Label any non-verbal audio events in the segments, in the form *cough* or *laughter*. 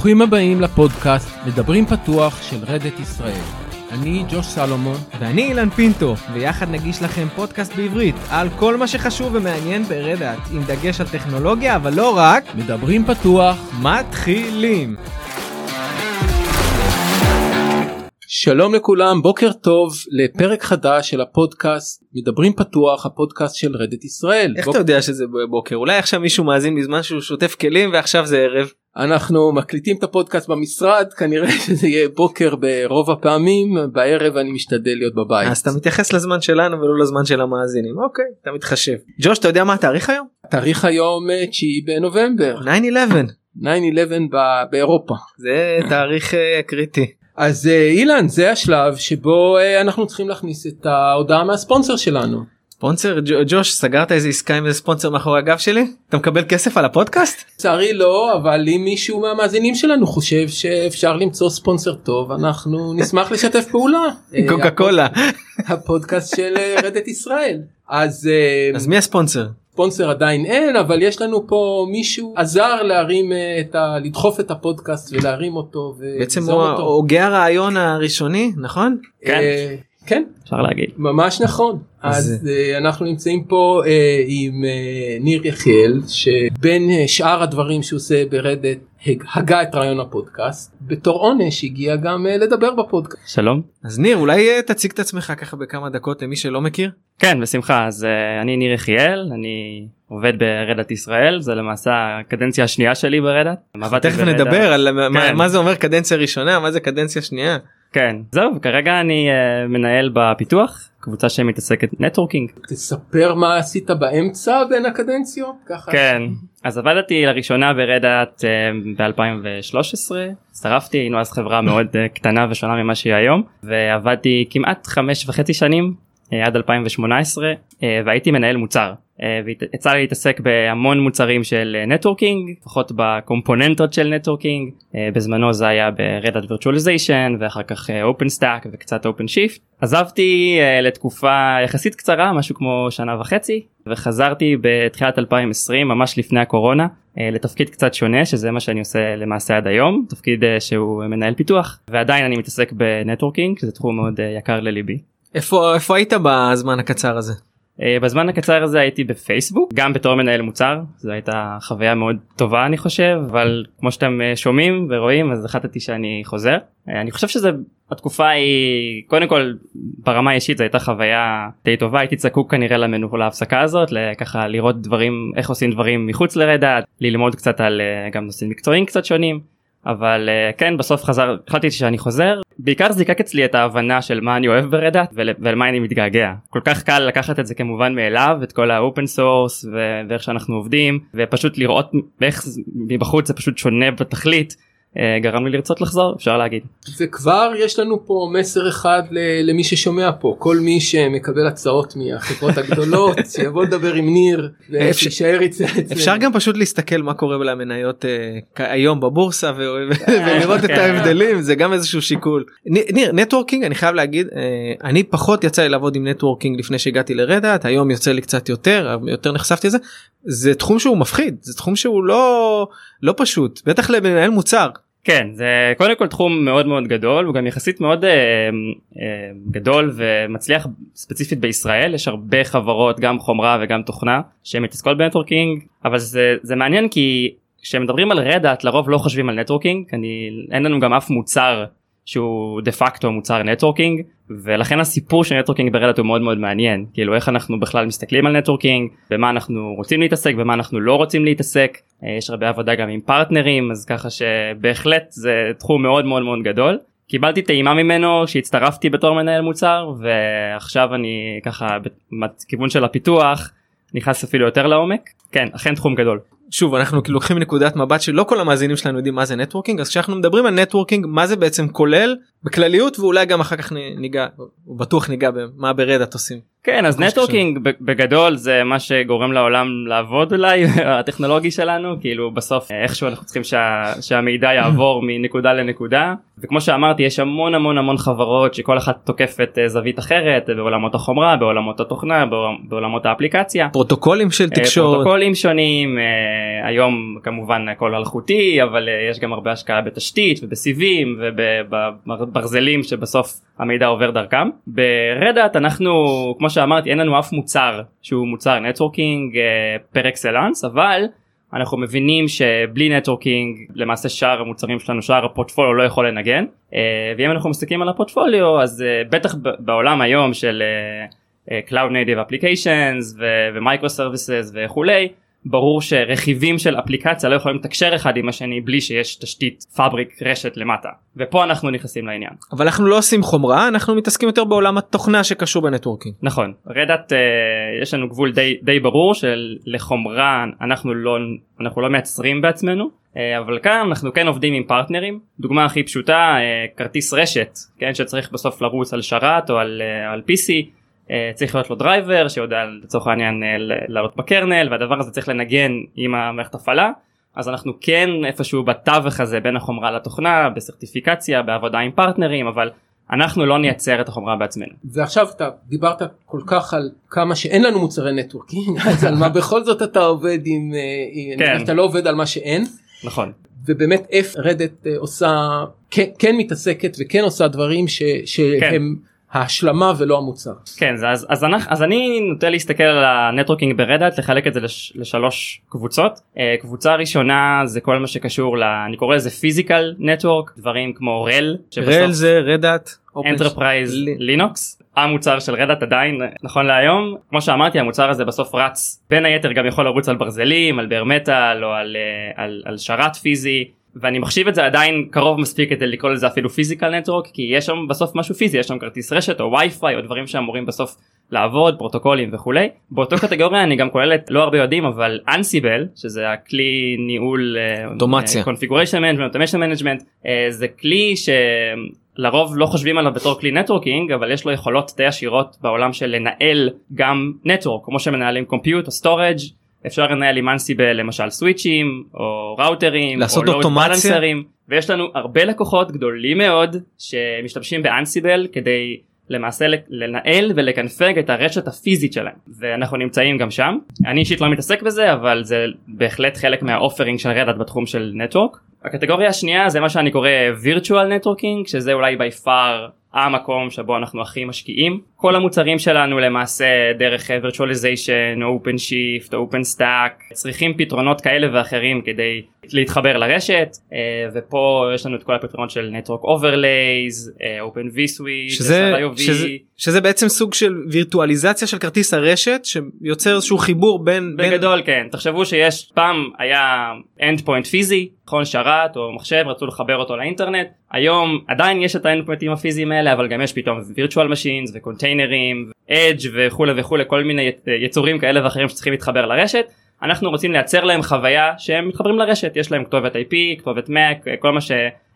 ברוכים הבאים לפודקאסט מדברים פתוח של רדת ישראל. אני ג'וש סלומון. ואני אילן פינטו, ויחד נגיש לכם פודקאסט בעברית על כל מה שחשוב ומעניין ברדאט, עם דגש על טכנולוגיה, אבל לא רק. מדברים פתוח. מתחילים. שלום לכולם, בוקר טוב לפרק חדש של הפודקאסט מדברים פתוח, הפודקאסט של רדת ישראל. איך בוק... אתה יודע שזה בוקר? אולי עכשיו מישהו מאזין בזמן שהוא שוטף כלים ועכשיו זה ערב. אנחנו מקליטים את הפודקאסט במשרד, כנראה *laughs* שזה יהיה בוקר ברוב הפעמים, בערב אני משתדל להיות בבית. אז אתה מתייחס לזמן שלנו ולא לזמן של המאזינים. אוקיי, אתה מתחשב. ג'וש, אתה יודע מה התאריך היום? התאריך היום אה, 9 בנובמבר, 9/11. 9/11 ב- באירופה. זה תאריך אה, קריטי. אז אה, אילן זה השלב שבו אה, אנחנו צריכים להכניס את ההודעה מהספונסר שלנו. ספונסר ג'וש סגרת איזה עסקה עם איזה ספונסר מאחורי הגב שלי? אתה מקבל כסף על הפודקאסט? לצערי לא אבל אם מישהו מהמאזינים שלנו חושב שאפשר למצוא ספונסר טוב אנחנו נשמח לשתף פעולה. אה, קוקה קולה. הפודקאסט של רדת ישראל. אז אז מי הספונסר? ספונסר עדיין אין אבל יש לנו פה מישהו עזר להרים אה, את ה... לדחוף את הפודקאסט ולהרים אותו. בעצם וליזום הוא. הוגה הרעיון הראשוני נכון? אה, כן אפשר להגיד. ממש נכון אז- אז אה, אנחנו נמצאים פה עם ניר יחיאל שבין שאר הדברים שהוא עושה ברדת הגה את רעיון הפודקאסט בתור עונש הגיע גם אה, לדבר בפודקאסט. שלום. אז ניר אולי אה, תציג את עצמך ככה בכמה דקות למי שלא מכיר. כן בשמחה אז uh, אני ניר יחיאל אני עובד ברדת ישראל זה למעשה הקדנציה השנייה שלי ברדת. תכף ברדת- נדבר על מה- כן. מה זה אומר קדנציה ראשונה מה זה קדנציה שנייה. כן זהו כרגע אני אה, מנהל בפיתוח קבוצה שמתעסקת networking. תספר מה עשית באמצע בין הקדנציות ככה. כן אז עבדתי לראשונה ברדת uh, ב2013 הצטרפתי היינו אז חברה מאוד אה, קטנה ושונה ממה שהיא היום ועבדתי כמעט חמש וחצי שנים אה, עד 2018 אה, והייתי מנהל מוצר. אה, ויצא לי להתעסק בהמון מוצרים של networking לפחות בקומפוננטות של networking אה, בזמנו זה היה ב Red Hat Virtualization ואחר כך OpenStack וקצת OpenShift עזבתי אה, לתקופה יחסית קצרה משהו כמו שנה וחצי וחזרתי בתחילת 2020 ממש לפני הקורונה אה, לתפקיד קצת שונה שזה מה שאני עושה למעשה עד היום תפקיד אה, שהוא מנהל פיתוח ועדיין אני מתעסק בנטוורקינג שזה תחום מאוד אה, יקר לליבי. איפה איפה היית בזמן הקצר הזה? Uh, בזמן הקצר הזה הייתי בפייסבוק גם בתור מנהל מוצר זו הייתה חוויה מאוד טובה אני חושב אבל כמו שאתם uh, שומעים ורואים אז החלטתי שאני חוזר. uh, אני חושב שזה התקופה היא קודם כל ברמה האישית זו הייתה חוויה די טובה הייתי צקוק כנראה למנו להפסקה הזאת ככה לראות דברים איך עושים דברים מחוץ ל Red Hat ללמוד קצת על גם נושאים מקצועיים קצת שונים אבל אה, כן בסוף חזר החלטתי שאני חוזר. בעיקר זיקק אצלי את ההבנה של מה אני אוהב ב Red Hat ול, ולמה אני מתגעגע. כל כך קל לקחת את זה כמובן מאליו את כל ה open source ואיך שאנחנו עובדים ופשוט לראות איך מבחוץ זה פשוט שונה בתכלית. אה, גרם לי לרצות לחזור אפשר להגיד. וכבר יש לנו פה מסר אחד ל- למי ששומע פה כל מי שמקבל הצעות מהחברות הגדולות *laughs* שיבוא לדבר עם ניר ושישאר אצל- אצלנו. אפשר גם פשוט להסתכל מה קורה למניות אה, היום בבורסה ו- ולראות את כן. ההבדלים זה גם איזשהו שיקול. ניר networking אני חייב להגיד אה, אני פחות יצא לי לעבוד עם networking לפני שהגעתי ל Red Hat היום יוצא לי קצת יותר יותר נחשפתי לזה זה תחום שהוא מפחיד זה תחום שהוא לא לא פשוט בטח למנהל מוצר. כן זה קודם כל תחום מאוד מאוד גדול הוא גם יחסית מאוד אה, אה, גדול ומצליח ספציפית בישראל יש הרבה חברות גם חומרה וגם תוכנה שמתעסקות ב networking אבל זה זה מעניין כי כשמדברים על Red Hat לרוב לא חושבים על networking אני אין לנו גם אף מוצר שהוא דה פקטו מוצר networking ולכן הסיפור של networking ב Red Hat הוא מאוד מאוד מעניין. כאילו איך אנחנו בכלל מסתכלים על networking במה אנחנו רוצים להתעסק במה אנחנו לא רוצים להתעסק. אה, יש הרבה עבודה גם עם פרטנרים אז ככה שבהחלט זה תחום מאוד מאוד מאוד גדול. קיבלתי טעימה ממנו שהצטרפתי בתור מנהל מוצר ועכשיו אני ככה בכיוון של הפיתוח נכנס אפילו יותר לעומק. כן אכן תחום גדול. שוב אנחנו כאילו לוקחים נקודת מבט שלא כל המאזינים שלנו יודעים מה זה networking אז כשאנחנו מדברים על networking מה זה בעצם כולל בכלליות ואולי גם אחר כך ניגע בטוח ניגע במה ב Red Hat עושים. כן אז networking בגדול זה מה שגורם לעולם לעבוד אולי *laughs* הטכנולוגי שלנו כאילו בסוף איכשהו אנחנו צריכים שה, שהמידע יעבור *laughs* מנקודה לנקודה וכמו שאמרתי יש המון המון המון חברות שכל אחת תוקפת אה, זווית אחרת אה, בעולמות החומרה בעולמות התוכנה בעול- בעולמות האפליקציה. פרוטוקולים של אה, תקשורת. פרוטוקולים שונים היום כמובן הכל אלחוטי אבל יש גם הרבה השקעה בתשתית ובסיבים ובברזלים שבסוף המידע עובר דרכם. ב Red Hat אנחנו כמו שאמרתי אין לנו אף מוצר שהוא מוצר networking פר אקסלנס אבל אנחנו מבינים שבלי networking למעשה שאר המוצרים שלנו שאר הפורטפוליו לא יכול לנגן אה, ואם אנחנו מסתכלים על הפורטפוליו אז אה, בטח בעולם היום של אה, אה, Cloud Native Applications ו microservices וכולי ברור שרכיבים של אפליקציה לא יכולים לתקשר אחד עם השני בלי שיש תשתית fabric רשת למטה. ופה אנחנו נכנסים לעניין. אבל אנחנו לא עושים חומרה אנחנו מתעסקים יותר בעולם התוכנה שקשור ב networking. נכון. Red Hat uh, יש לנו גבול די די ברור של לחומרה אנחנו לא אנחנו לא מייצרים בעצמנו uh, אבל כאן אנחנו כן עובדים עם פרטנרים. דוגמה הכי פשוטה uh, כרטיס רשת כן שצריך בסוף לרוץ על שרת או על, uh, על PC צריך להיות לו דרייבר שיודע לצורך העניין ל- לעלות ב kernel והדבר הזה צריך לנגן עם המערכת הפעלה אז אנחנו כן איפשהו בתווך הזה בין החומרה לתוכנה בסרטיפיקציה בעבודה עם פרטנרים אבל אנחנו לא נייצר את החומרה בעצמנו. ועכשיו אתה דיברת כל כך על כמה שאין לנו מוצרי networking *laughs* אז על מה בכל זאת אתה עובד עם, אה, כן. אתה לא עובד על מה שאין נכון. ובאמת איפה Red Hat אה, עושה כן, כן מתעסקת וכן עושה דברים ש, שהם ההשלמה ולא המוצר. כן זה אז אז, אנחנו, אז אני נוטה להסתכל על ה networking ב Red Hat לחלק את זה לש, לשלוש קבוצות uh, קבוצה ראשונה זה כל מה שקשור ל... אני קורא לזה physical network דברים כמו RHEL RHEL זה Red Hat Enterprise Linux המוצר של Red Hat עדיין נכון להיום כמו שאמרתי המוצר הזה בסוף רץ בין היתר גם יכול לרוץ על ברזלים על bare metal או על, אה, על, על שרת פיזי ואני מחשיב את זה עדיין קרוב מספיק כדי לקרוא לזה אפילו physical network כי יש שם בסוף משהו פיזי יש שם כרטיס רשת או וי-פיי או דברים שאמורים בסוף לעבוד פרוטוקולים וכולי באותו *laughs* קטגוריה אני גם כוללת לא הרבה יודעים אבל Ansible שזה הכלי ניהול אוטומציה. configuration management automation management זה כלי שלרוב לא חושבים עליו בתור כלי networking אבל יש לו יכולות די עשירות בעולם של לנהל גם network כמו שמנהלים compute או storage אפשר לנהל עם Ansible למשל סוויצ'ים או ראוטרים לעשות או אוטומציה? ויש לנו הרבה לקוחות גדולים מאוד שמשתמשים ב Ansible כדי למעשה לנהל ולקנפג את הרשת הפיזית שלהם ואנחנו נמצאים גם שם אני אישית לא מתעסק בזה אבל זה בהחלט חלק מהאופרינג של רדאט בתחום של נטוורק. הקטגוריה השנייה זה מה שאני קורא virtual networking שזה אולי by far המקום שבו אנחנו הכי משקיעים. כל המוצרים שלנו למעשה דרך virtualization OpenShift OpenStack צריכים פתרונות כאלה ואחרים כדי להתחבר לרשת אה, ופה יש לנו את כל הפתרונות של Network Overlays, אה, Open vSwitch, שזה, שזה, שזה בעצם סוג של וירטואליזציה של כרטיס הרשת שיוצר איזשהו חיבור בין בין- בגדול כן. תחשבו שיש פעם היה end point פיזי נכון שרת או מחשב רצו לחבר אותו לאינטרנט. היום עדיין יש את האנד פוינטים הפיזיים האלה אבל גם יש פתאום virtual machines וקונטיינרים edge וכולי וכולי כל מיני יצורים כאלה ואחרים שצריכים להתחבר לרשת. אנחנו רוצים לייצר להם חוויה שהם מתחברים לרשת. יש להם כתובת IP כתובת Mac כל מה ש...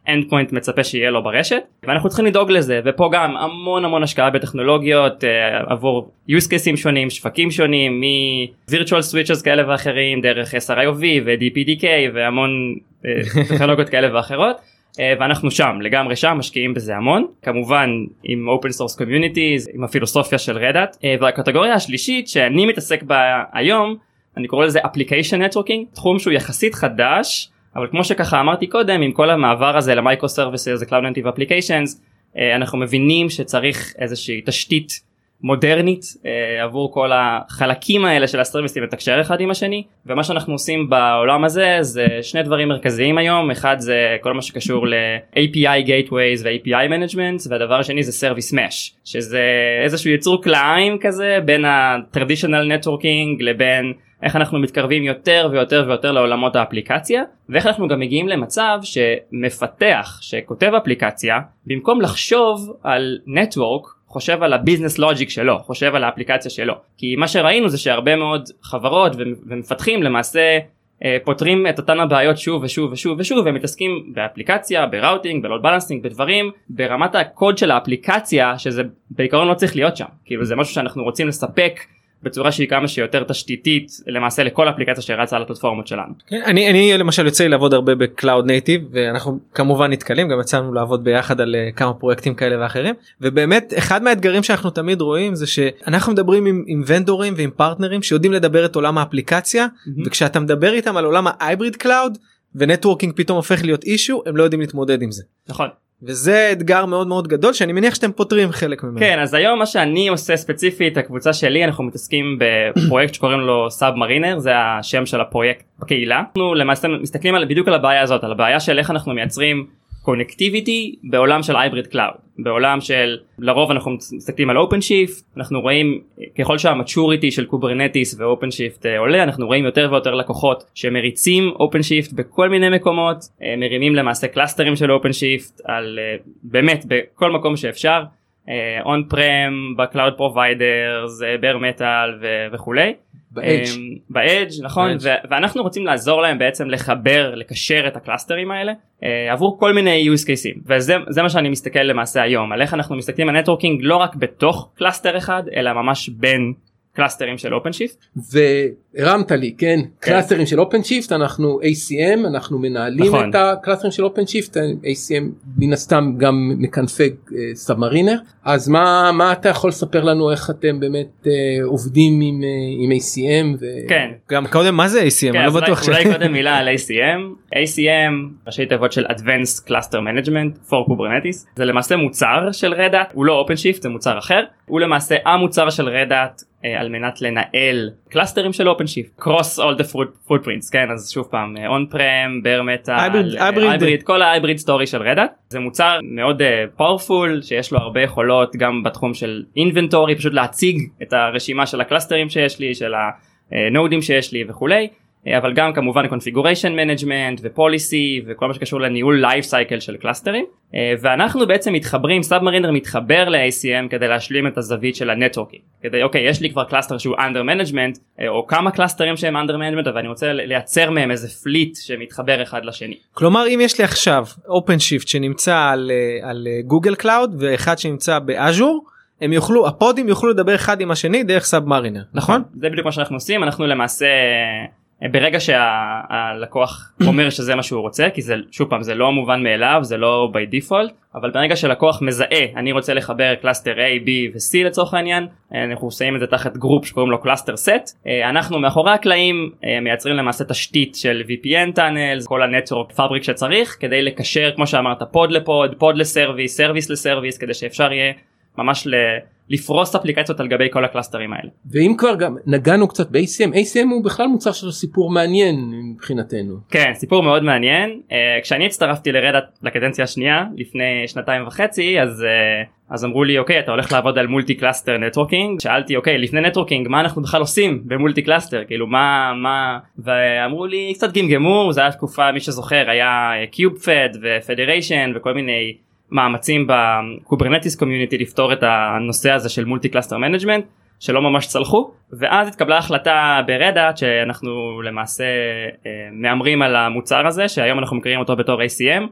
end point מצפה שיהיה לו ברשת ואנחנו צריכים לדאוג לזה ופה גם המון המון השקעה בטכנולוגיות uh, עבור use cases שונים שווקים שונים מ-virtual switches כאלה ואחרים דרך SRIOV ו-DPDK והמון uh, *laughs* טכנולוגיות כאלה ואחרות uh, ואנחנו שם לגמרי שם משקיעים בזה המון. כמובן עם open source communities עם הפילוסופיה של רדאט uh, והקטגוריה השלישית שאני מתעסק בה היום אני קורא לזה application networking תחום שהוא יחסית חדש אבל כמו שככה אמרתי קודם עם כל המעבר הזה ל microservices Native Applications אה, אנחנו מבינים שצריך איזושהי תשתית מודרנית אה, עבור כל החלקים האלה של הסרוויסים לתקשר אחד עם השני. ומה שאנחנו עושים בעולם הזה זה שני דברים מרכזיים היום. אחד זה כל מה שקשור ל-API Gateways ו-API Management והדבר השני זה Service Mesh שזה איזשהו יצור כלאיים כזה בין ה-Traditional Networking לבין איך אנחנו מתקרבים יותר ויותר ויותר לעולמות האפליקציה ואיך אנחנו גם מגיעים למצב שמפתח שכותב אפליקציה במקום לחשוב על network חושב על ה business logic שלו חושב על האפליקציה שלו. כי מה שראינו זה שהרבה מאוד חברות ומפתחים למעשה אה, פותרים את אותן הבעיות שוב ושוב ושוב ושוב ומתעסקים באפליקציה ב routing ב load balancing בדברים ברמת הקוד של האפליקציה שזה בעיקרון לא צריך להיות שם. כאילו זה משהו שאנחנו רוצים לספק בצורה שהיא כמה שיותר תשתיתית למעשה לכל אפליקציה שרצה על הפלטפורמות שלנו. כן, אני, אני למשל יוצא לי לעבוד הרבה ב cloud native ואנחנו כמובן נתקלים גם יצאנו לעבוד ביחד על uh, כמה פרויקטים כאלה ואחרים ובאמת אחד מהאתגרים שאנחנו תמיד רואים זה שאנחנו מדברים עם, עם ונדורים ועם פרטנרים שיודעים לדבר את עולם האפליקציה mm-hmm. וכשאתה מדבר איתם על עולם ה hybrid cloud ו networking פתאום הופך להיות issue הם לא יודעים להתמודד עם זה. נכון. וזה אתגר מאוד מאוד גדול שאני מניח שאתם פותרים חלק ממנו. כן אז היום מה שאני עושה ספציפית הקבוצה שלי אנחנו מתעסקים בפרויקט שקוראים לו Submariner זה השם של הפרויקט בקהילה. אנחנו למעשה מסתכלים על, בדיוק על הבעיה הזאת על הבעיה של איך אנחנו מייצרים connectivity בעולם של hybrid cloud בעולם של לרוב אנחנו מסתכלים על OpenShift אנחנו רואים ככל שה maturity של Kubernetes ו OpenShift עולה אנחנו רואים יותר ויותר לקוחות שמריצים OpenShift בכל מיני מקומות אה, מרימים למעשה קלאסטרים של OpenShift על אה, באמת בכל מקום שאפשר on-prem ב cloud providers bare metal וכולי ב edge נכון ו- ואנחנו רוצים לעזור להם בעצם לחבר לקשר את הקלאסטרים האלה uh, עבור כל מיני use cases. וזה מה שאני מסתכל למעשה היום על איך אנחנו מסתכלים על networking לא רק בתוך cluster אחד אלא ממש בין קלאסטרים של OpenShift. והרמת לי כן, כן. קלאסטרים של OpenShift אנחנו ACM אנחנו מנהלים נכון. את הקלאסטרים של OpenShift ACM מן הסתם גם מקנפג Submariner. אז מה מה אתה יכול לספר לנו איך אתם באמת uh, עובדים עם, uh, עם ACM. ו... כן. גם קודם מה זה ACM כן, אני לא בטוח ש... אולי קודם מילה על ACM ACM ראשי תיבות של Advanced Cluster Management for Kubernetes. זה למעשה מוצר של Red Hat הוא לא OpenShift זה מוצר אחר. הוא למעשה המוצר של Red Hat אה, על מנת לנהל קלאסטרים של OpenShift cross all the footprints כן? אז שוב פעם on-prem bare metal hybrid כל ה hybrid story של Red Hat זה מוצר מאוד powerful uh, שיש לו הרבה יכולות גם בתחום של inventory פשוט להציג את הרשימה של הקלאסטרים שיש לי של הנודים שיש לי וכולי. אה, אבל גם כמובן configuration management ו policy וכל מה שקשור לניהול life cycle של קלאסטרים אה, ואנחנו בעצם מתחברים Submariner מתחבר ל-ACM כדי להשלים את הזווית של ה networking כדי אוקיי יש לי כבר cluster שהוא under management אה, או כמה קלאסטרים שהם under management ואני רוצה לייצר מהם איזה fleet שמתחבר אחד לשני. כלומר אם יש לי עכשיו OpenShift שנמצא על, על Google Cloud ואחד שנמצא ב-Azure הם יוכלו הפודים יוכלו לדבר אחד עם השני דרך Submariner נכון? נכון זה בדיוק מה שאנחנו עושים אנחנו למעשה ברגע שהלקוח אומר שזה מה שהוא רוצה כי זה שוב פעם זה לא מובן מאליו זה לא by default אבל ברגע שלקוח מזהה אני רוצה לחבר cluster A, B ו-C לצורך העניין אנחנו שמים את זה תחת group שקוראים לו cluster set אנחנו מאחורי הקלעים מייצרים למעשה תשתית של VPN tunnel כל ה network fabric שצריך כדי לקשר כמו שאמרת pod ל pod pod ל service service ל service כדי שאפשר יהיה ממש ל... לפרוס אפליקציות על גבי כל הקלאסטרים האלה. ואם כבר גם נגענו קצת ב-ACM, ACM הוא בכלל מוצר של סיפור מעניין מבחינתנו. כן, סיפור מאוד מעניין. אה, כשאני הצטרפתי ל-Red Hat לקדנציה השנייה לפני שנתיים וחצי אז אה, אז אמרו לי אוקיי אתה הולך לעבוד על multi cluster networking שאלתי אוקיי לפני networking מה אנחנו בכלל עושים ב multi cluster כאילו מה מה ואמרו לי קצת גמגמו זה היה תקופה מי שזוכר היה KubeFed ו federation וכל מיני מאמצים ב-Kubernetes community לפתור את הנושא הזה של multi cluster management שלא ממש צלחו ואז התקבלה החלטה ב-Red Hat שאנחנו למעשה אה, מהמרים על המוצר הזה שהיום אנחנו מכירים אותו בתור ACM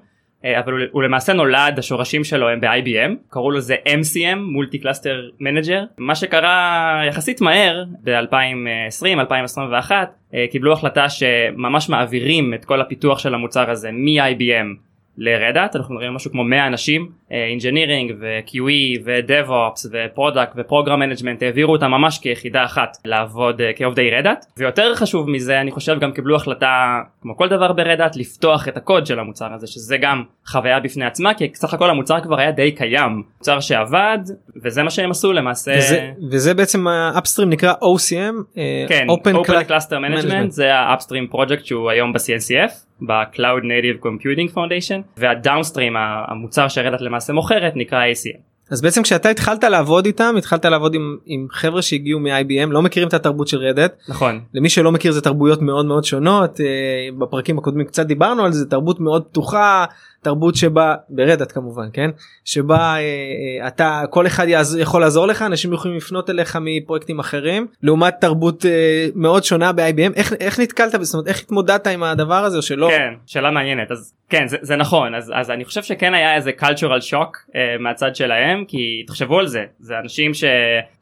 אה, אבל הוא, הוא למעשה נולד השורשים שלו הם ב-IBM קראו לזה MCM Multi Cluster Manager מה שקרה יחסית מהר ב-2020 2021 אה, קיבלו החלטה שממש מעבירים את כל הפיתוח של המוצר הזה מ-IBM ל-Red Hat אנחנו מדברים משהו כמו 100 אנשים engineering ו-QE ו-DevOps ו product ו program management העבירו אותם ממש כיחידה אחת לעבוד אה, כעובדי Red Hat ויותר חשוב מזה אני חושב גם קיבלו החלטה כמו כל דבר ב-Red Hat לפתוח את הקוד של המוצר הזה שזה גם חוויה בפני עצמה כי סך הכל המוצר כבר היה די קיים. מוצר שעבד וזה מה שהם עשו למעשה וזה, וזה בעצם ה upstream נקרא OCM אה, כן Open, Open Cluster Management זה האפסטרים פרויקט שהוא היום ב-CNCF ב-Cloud Native Computing Foundation והדאונסטרים המוצר שרדאט למעשה מוכרת נקרא ACM. אז בעצם כשאתה התחלת לעבוד איתם התחלת לעבוד עם, עם חבר'ה שהגיעו מ-IBM לא מכירים את התרבות של רדאט נכון. למי שלא מכיר זה תרבויות מאוד מאוד שונות. uh, בפרקים הקודמים קצת דיברנו על זה תרבות מאוד פתוחה תרבות שבה ברדת כמובן כן? שבה אה, אה, אתה כל אחד יעז, יכול לעזור לך אנשים יכולים לפנות אליך מפרויקטים אחרים לעומת תרבות אה, מאוד שונה ב-IBM איך, איך נתקלת אומרת איך התמודדת עם הדבר הזה או שלא? כן שאלה מעניינת. אז כן זה, זה נכון. אז, אז אני חושב שכן היה איזה cultural shock אה, מהצד שלהם כי תחשבו על זה. זה אנשים ש,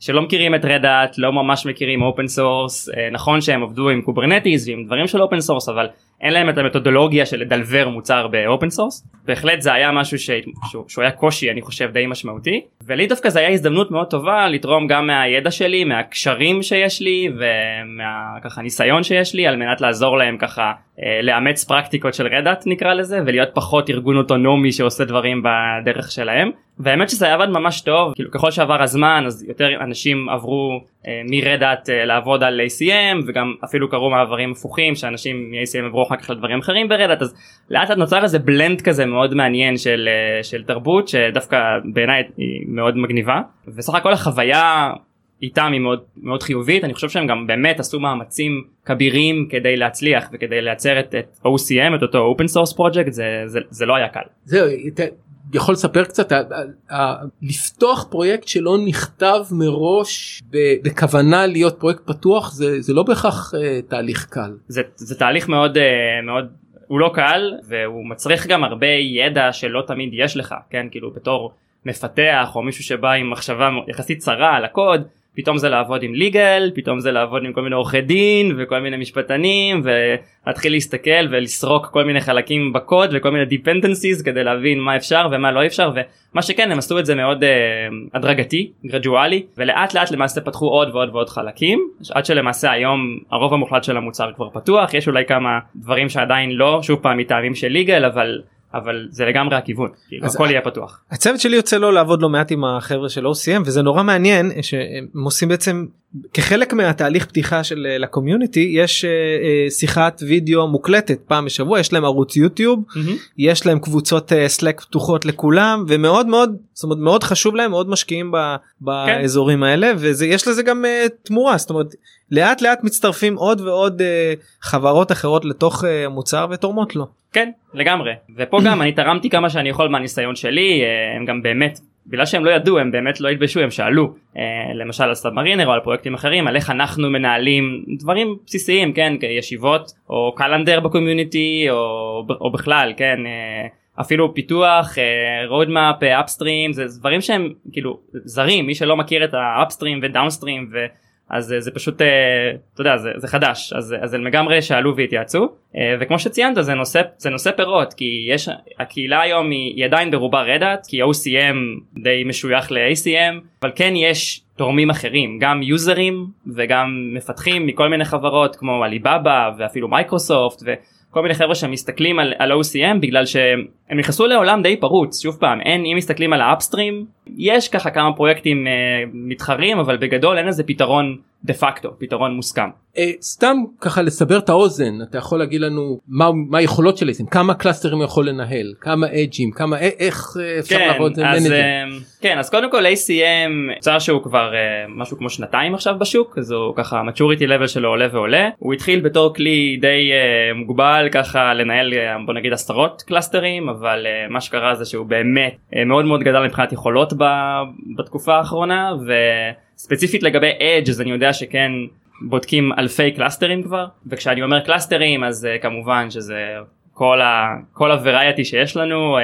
שלא מכירים את Red Hat לא ממש מכירים open source אה, נכון שהם עבדו עם Kubernetes ועם דברים של open source אבל אין להם את המתודולוגיה של לדלבר מוצר ב open source בהחלט זה היה משהו ש... שהוא, שהוא היה קושי אני חושב די משמעותי. ולי דווקא זה היה הזדמנות מאוד טובה לתרום גם מהידע שלי מהקשרים שיש לי ומהככה ניסיון שיש לי על מנת לעזור להם ככה אה, לאמץ פרקטיקות של רדאט נקרא לזה ולהיות פחות ארגון אוטונומי שעושה דברים בדרך שלהם והאמת שזה עבד ממש טוב כאילו ככל שעבר הזמן אז יותר אנשים עברו אה, מרדאט אה, לעבוד על ACM וגם אפילו קרו מעברים הפוכים שאנשים מ-ACM עברו אחר כך לדברים אחרים ברדאט אז לאט לאט נוצר איזה בלנד כזה מאוד מעניין של, אה, של תרבות שדווקא בעיניי היא מאוד מגניבה. וסך הכל החוויה איתם היא מאוד מאוד חיובית. אני חושב שהם גם באמת עשו מאמצים כבירים כדי להצליח וכדי לייצר את, את OCM את אותו open source project. זה, זה, זה לא היה קל. זהו, יכול לספר קצת לפתוח פרויקט שלא נכתב מראש בכוונה להיות פרויקט פתוח זה זה לא בהכרח uh, תהליך קל. זה, זה תהליך מאוד uh, מאוד הוא לא קל והוא מצריך גם הרבה ידע שלא תמיד יש לך כן? כאילו בתור מפתח או מישהו שבא עם מחשבה יחסית צרה על הקוד פתאום זה לעבוד עם ליגל פתאום זה לעבוד עם כל מיני עורכי דין וכל מיני משפטנים ולהתחיל להסתכל ולסרוק כל מיני חלקים בקוד וכל מיני dependencies כדי להבין מה אפשר ומה לא אפשר ומה שכן הם עשו את זה מאוד uh, הדרגתי גרדואלי ולאט לאט למעשה פתחו עוד ועוד ועוד חלקים עד שלמעשה היום הרוב המוחלט של המוצר כבר פתוח יש אולי כמה דברים שעדיין לא שוב פעם מטעמים של ליגל אבל אבל זה לגמרי הכיוון כאילו הכל יהיה פתוח. הצוות שלי יוצא לו לעבוד לא מעט עם החבר'ה של OCM וזה נורא מעניין שהם עושים בעצם כחלק מהתהליך פתיחה של אה, לקומיוניטי יש uh, שיחת וידאו מוקלטת פעם בשבוע יש להם ערוץ יוטיוב mm-hmm. יש להם קבוצות סלאק uh, פתוחות לכולם ומאוד מאוד זאת אומרת מאוד חשוב להם מאוד משקיעים ב, באזורים כן. האלה ויש לזה גם uh, תמורה זאת אומרת לאט לאט מצטרפים עוד ועוד חברות אחרות לתוך מוצר ותורמות לו. כן לגמרי ופה גם אני תרמתי כמה שאני יכול מהניסיון שלי הם גם באמת בגלל שהם לא ידעו הם באמת לא התביישו הם שאלו אה, למשל על סאבמרינר או על פרויקטים אחרים על איך אנחנו מנהלים דברים בסיסיים כן ישיבות או calendar ב community או, או בכלל כן אה, אפילו פיתוח roadmap upstream זה דברים שהם כאילו זרים מי שלא מכיר את ה upstream ו downstream אז זה פשוט אה, אתה יודע זה, זה חדש. אז, אז הם לגמרי שאלו והתייעצו אה, וכמו שציינת זה נושא זה נושא פירות כי יש הקהילה היום היא, היא עדיין ברובה Red Hat כי OCM די משוייך ל-ACM אבל כן יש תורמים אחרים גם יוזרים וגם מפתחים מכל מיני חברות כמו Alibaba ואפילו מייקרוסופט וכל מיני חבר'ה שמסתכלים על, על OCM בגלל שהם נכנסו לעולם די פרוץ. שוב פעם אין אם מסתכלים על ה upstream יש ככה כמה פרויקטים אה, מתחרים אבל בגדול אין איזה פתרון דה פקטו פתרון מוסכם. אה, סתם ככה לסבר את האוזן אתה יכול להגיד לנו מה, מה היכולות של ACM כמה קלאסטרים הוא יכול לנהל כמה אג'ים כמה איך אה, אפשר כן, לעבוד אז, אה, כן אז קודם כל ACM מוצר שהוא כבר משהו כמו שנתיים עכשיו בשוק אז הוא ככה maturity level שלו עולה ועולה הוא התחיל בתור כלי די אה, מוגבל ככה לנהל בוא נגיד עשרות קלאסטרים אבל אה, מה שקרה זה שהוא באמת אה, מאוד מאוד גדל מבחינת יכולות בתקופה האחרונה וספציפית לגבי edge אז אני יודע שכן בודקים אלפי קלאסטרים כבר וכשאני אומר קלאסטרים אז אה, כמובן שזה כל ה כל ה variety שיש לנו אה,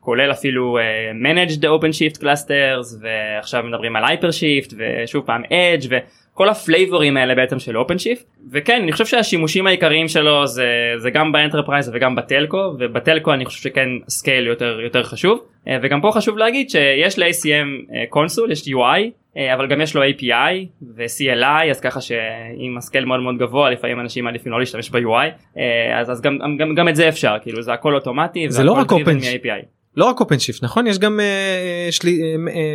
כולל אפילו אה, managed OpenShift clusters ועכשיו מדברים על HyperShift ושוב פעם edge כל הפלייבורים האלה בעצם של OpenShift וכן אני חושב שהשימושים העיקריים שלו זה זה גם ב enterprise וגם ב telco וב telco אני חושב שכן scale יותר יותר חשוב וגם פה חשוב להגיד שיש ל-ACM console יש UI אה, אבל גם יש לו API ו-CLI אז ככה שאם ה scale מאוד מאוד גבוה לפעמים אנשים מעדיפים לא להשתמש ב-UI אה, אז, אז גם, גם, גם את זה אפשר כאילו זה הכל אוטומטי זה לא רק אופן לא רק OpenShift נכון? יש גם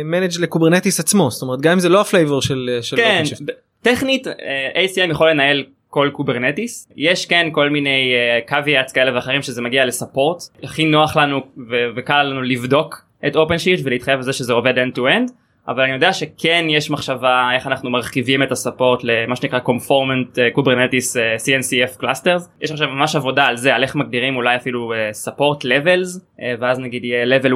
manage ל-Kubernetes עצמו זאת אומרת גם אם זה לא ה flavor של כן, OpenShift. טכנית ACM יכול לנהל כל Kubernetes. יש כן כל מיני caveats כאלה ואחרים שזה מגיע ל support. הכי נוח לנו וקל לנו לבדוק את OpenShift ולהתחייב על זה שזה עובד end to end אבל אני יודע שכן יש מחשבה איך אנחנו מרחיבים את ה support למה שנקרא conformant אה, Kubernetes אה, CNCF clusters. יש עכשיו ממש עבודה על זה על איך מגדירים אולי אפילו אה, support levels אה, ואז נגיד יהיה level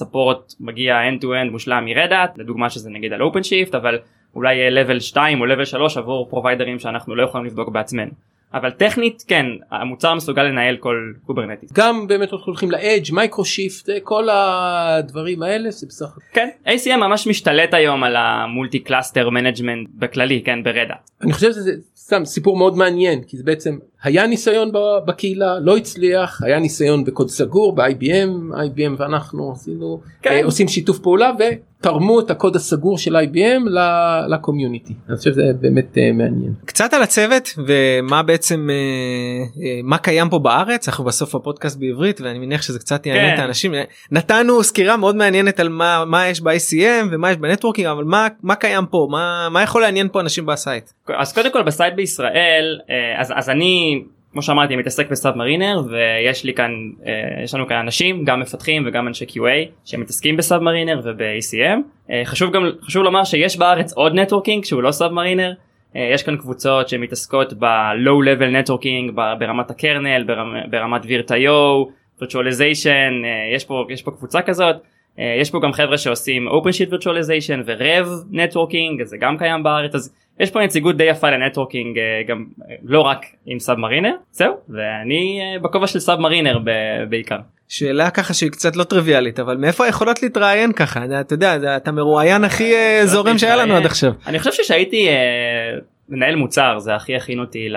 1 support מגיע end to end מושלם מ-Red Hat לדוגמה שזה נגיד על OpenShift אבל אולי יהיה level 2 או level 3 עבור פרוביידרים שאנחנו לא יכולים לבדוק בעצמנו. אבל טכנית כן המוצר מסוגל לנהל כל Kubernetes. גם באמת הולכים ל edge MicroShift כל הדברים האלה זה בסך כן ACM ממש משתלט היום על ה multi cluster management בכללי כן ב-Red Hat. אני חושב שזה סתם סיפור מאוד מעניין כי זה בעצם היה ניסיון בקהילה לא הצליח היה ניסיון בקוד סגור ב-IBM IBM ואנחנו עשינו כן. אה, עושים שיתוף פעולה ותרמו את הקוד הסגור של IBM ל community אני חושב שזה באמת אה, מעניין. קצת על הצוות ומה בעצם אה, מה קיים פה בארץ אנחנו בסוף הפודקאסט בעברית ואני מניח שזה קצת יעניין כן. את האנשים נתנו סקירה מאוד מעניינת על מה מה יש ב-ACM ומה יש ב networking אבל מה מה קיים פה מה מה יכול לעניין פה אנשים ב site. אז קודם כל ב site בישראל אז אז אני כמו שאמרתי מתעסק ב Submariner ויש לי כאן אה, יש לנו כאן אנשים גם מפתחים וגם אנשי QA שמתעסקים ב Submariner וב-ACM אה, חשוב גם חשוב לומר שיש בארץ עוד networking שהוא לא Submariner אה, יש כאן קבוצות שמתעסקות ב-low level networking ברמת ה kernel ברמ, ברמת Virtio virtualization יש פה יש פה קבוצה כזאת. יש פה גם חבר'ה שעושים OpenShift virtualization ו-RHEV networking זה גם קיים בארץ. אז יש פה נציגות די יפה ל networking אה, גם אה, לא רק עם Submariner זהו ואני אה, בכובע של Submariner בעיקר. שאלה ככה שהיא קצת לא טריוויאלית אבל מאיפה היכולות להתראיין ככה אתה יודע אתה מרואיין הכי זורם שהיה לנו עד עכשיו. אני חושב שהייתי מנהל מוצר זה הכי הכין אותי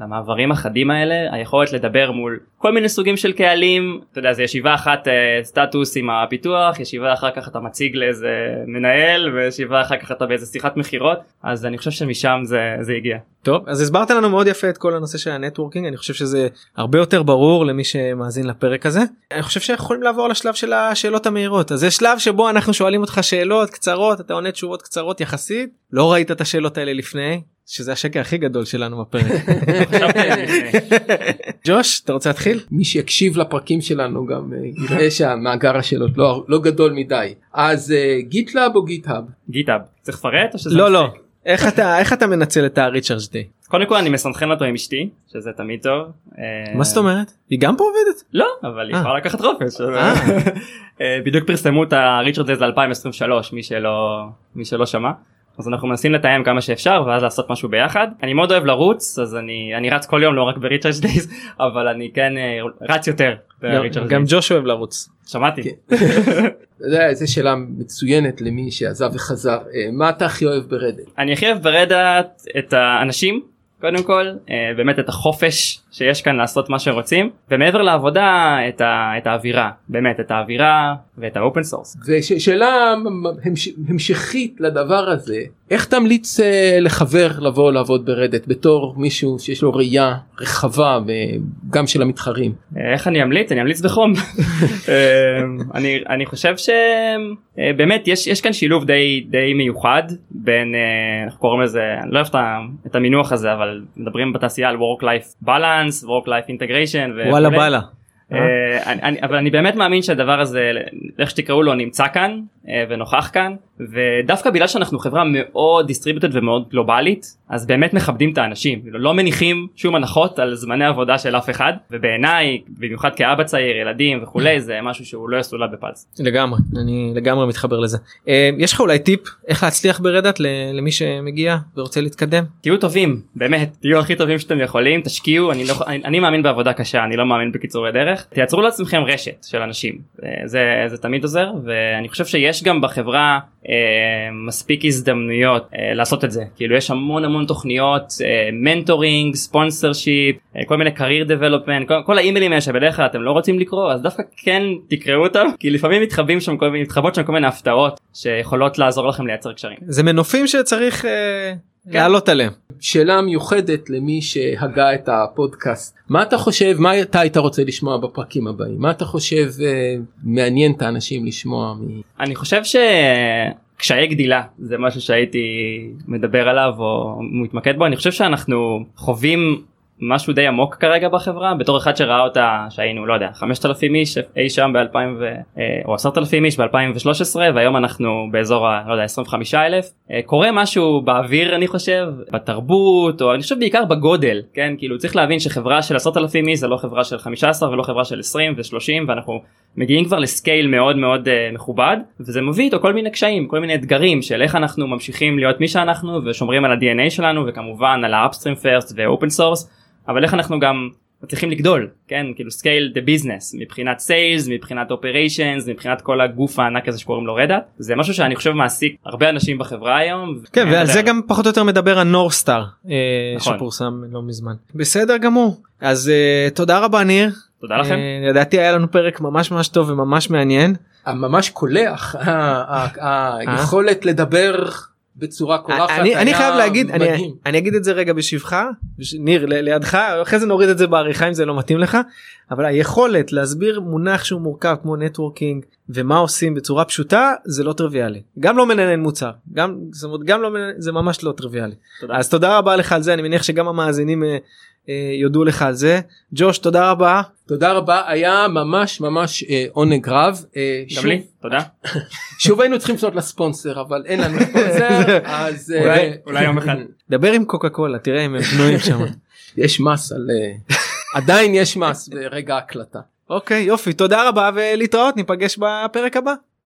למעברים החדים האלה היכולת לדבר מול כל מיני סוגים של קהלים. אתה יודע זה ישיבה אחת אה, סטטוס עם הפיתוח ישיבה אחר כך אתה מציג לאיזה מנהל וישיבה אחר כך אתה באיזה שיחת מכירות. אז אני חושב שמשם זה זה הגיע. טוב אז הסברת לנו מאוד יפה את כל הנושא של ה networking אני חושב שזה הרבה יותר ברור למי שמאזין לפרק הזה. אני חושב שאנחנו יכולים לעבור לשלב של השאלות המהירות. אז זה שלב שבו אנחנו שואלים אותך שאלות קצרות אתה עונה תשובות קצרות יחסית. לא ראית את השאלות האלה לפני שזה השקר הכי גדול שלנו בפרק. *laughs* ג'וש אתה רוצה להתחיל? מי שיקשיב לפרקים שלנו גם אה, יראה שהמאגר השאלות לא, לא גדול מדי אז GitLab או GitHub? GitHub צריך לפרט או שזה לא לא איך אתה איך אתה מנצל את ה recharge day? קודם כל אני מסנכרן אותו עם אשתי שזה תמיד טוב. אה, מה זאת אומרת? היא גם פה עובדת? לא אבל היא אה. יכולה לקחת חופש. *laughs* בדיוק פרסמו את ה recharge day ל-2023 מי שלא מי שלא שמע. אז אנחנו מנסים לתאם כמה שאפשר ואז לעשות משהו ביחד אני מאוד אוהב לרוץ אז אני אני רץ כל יום לא רק ב recharge days *laughs* אבל אני כן אה, רץ יותר. גם ג'וש אוהב לרוץ. שמעתי. כן. זו שאלה מצוינת למי שעזב וחזר אה, מה אתה הכי אוהב ב Red Hat? אני הכי אוהב ב Red Hat את האנשים קודם כל אה, באמת את החופש שיש כאן לעשות מה שרוצים ומעבר לעבודה את, ה, את האווירה באמת את האווירה ואת ה open source. ושאלה המש, המשכית לדבר הזה איך תמליץ אה, לחבר לבוא לעבוד ב Red Hat בתור מישהו שיש לו ראייה רחבה וגם של המתחרים. איך אני אמליץ אני אמליץ בחום *laughs* אני אני חושב שבאמת יש יש כאן שילוב די די מיוחד בין אנחנו קוראים לזה אני לא אוהב את המינוח הזה אבל מדברים בתעשייה על work life balance work life integration וואלה בלה. אה, אבל אני באמת מאמין שהדבר הזה איך שתקראו לו נמצא כאן אה, ונוכח כאן ודווקא בגלל שאנחנו חברה מאוד דיסטריבוטד ומאוד גלובלית אז באמת מכבדים את האנשים. לא מניחים שום הנחות על זמני עבודה של אף אחד ובעיניי במיוחד כאבא צעיר ילדים וכולי זה משהו שהוא לא יסולד בפלס. לגמרי אני לגמרי מתחבר לזה. אה, יש לך אולי טיפ איך להצליח ב Red Hat למי שמגיע ורוצה להתקדם? תהיו טובים באמת תהיו הכי טובים שאתם יכולים תשקיעו אני לא אני, אני מאמין בעבודה קשה אני לא מאמין בקיצורי דרך. תייצרו לעצמכם רשת של אנשים אה, זה זה תמיד עוזר ואני חושב שיש גם בחברה מספיק הזדמנויות אה, לעשות את זה כאילו יש המון המון תוכניות אה, mentoring sponsorship אה, כל מיני career development כל, האימיילים האלה שבדרך כלל אתם לא רוצים לקרוא אז דווקא כן תקראו אותם כי לפעמים מתחבאים שם כל מיני מתחבאות שם כל מיני הפתעות שיכולות לעזור לכם לייצר קשרים זה מנופים שצריך. כן. לעלות עליהם. שאלה מיוחדת למי שהגה את הפודקאסט מה אתה חושב מה אתה היית רוצה לשמוע בפרקים הבאים מה אתה חושב אה, מעניין את האנשים לשמוע. מ... אני חושב שקשיי גדילה זה משהו שהייתי מדבר עליו או מתמקד בו אני חושב שאנחנו חווים משהו די עמוק כרגע בחברה בתור אחד שראה אותה שהיינו לא יודע 5,000 איש אי שם ב-2000 אה, או 10,000 איש ב-2013 והיום אנחנו באזור ה... לא יודע 25,000 אה, קורה משהו באוויר אני חושב בתרבות או אני חושב בעיקר בגודל כן? כאילו צריך להבין שחברה של 10,000 איש זה לא חברה של 15 ולא חברה של 20 ו-30 ואנחנו מגיעים כבר לסקייל מאוד מאוד uh, מכובד וזה מביא איתו כל מיני קשיים כל מיני אתגרים של איך אנחנו ממשיכים להיות מי שאנחנו ושומרים על ה-DNA שלנו וכמובן על ה-upstream first ו-open source אבל איך אנחנו גם מצליחים לגדול כן כאילו scale the business מבחינת sales מבחינת operations מבחינת כל הגוף הענק הזה שקוראים לו רדאט זה משהו שאני חושב מעסיק הרבה אנשים בחברה היום. כן ועל זה גם פחות או יותר מדבר הנורסטאר אה, נכון. שפורסם לא מזמן בסדר גמור אז אה, תודה רבה ניר. תודה לכם. אה, לדעתי היה לנו פרק ממש ממש טוב וממש מעניין. ממש קולח *laughs* היכולת לדבר בצורה קולחת אני, אני חייב להגיד אני. אני אגיד את זה רגע בשבחה. בש- ניר ל- לידך אחרי זה נוריד את זה בעריכה אם זה לא מתאים לך. אבל היכולת להסביר מונח שהוא מורכב כמו נטוורקינג ומה עושים בצורה פשוטה זה לא טריוויאלי. גם לא מנהל מוצר. גם זאת אומרת גם לא מנהל, זה ממש לא טריוויאלי. תודה. אז תודה רבה לך על זה. אני מניח שגם המאזינים אה, יודו לך על זה ג'וש תודה רבה תודה רבה היה ממש ממש אה, עונג רב אה, גם שוב- לי תודה *laughs* שוב היינו צריכים לפנות לספונסר אבל אין לנו ספונסר *laughs* אז אה, אולי- *laughs* אולי יום אחד. דבר עם קוקה קולה תראה אם הם פנויים שם יש מס על אה, עדיין יש מס ברגע ההקלטה. אוקיי יופי תודה רבה ולהתראות ניפגש בפרק הבא.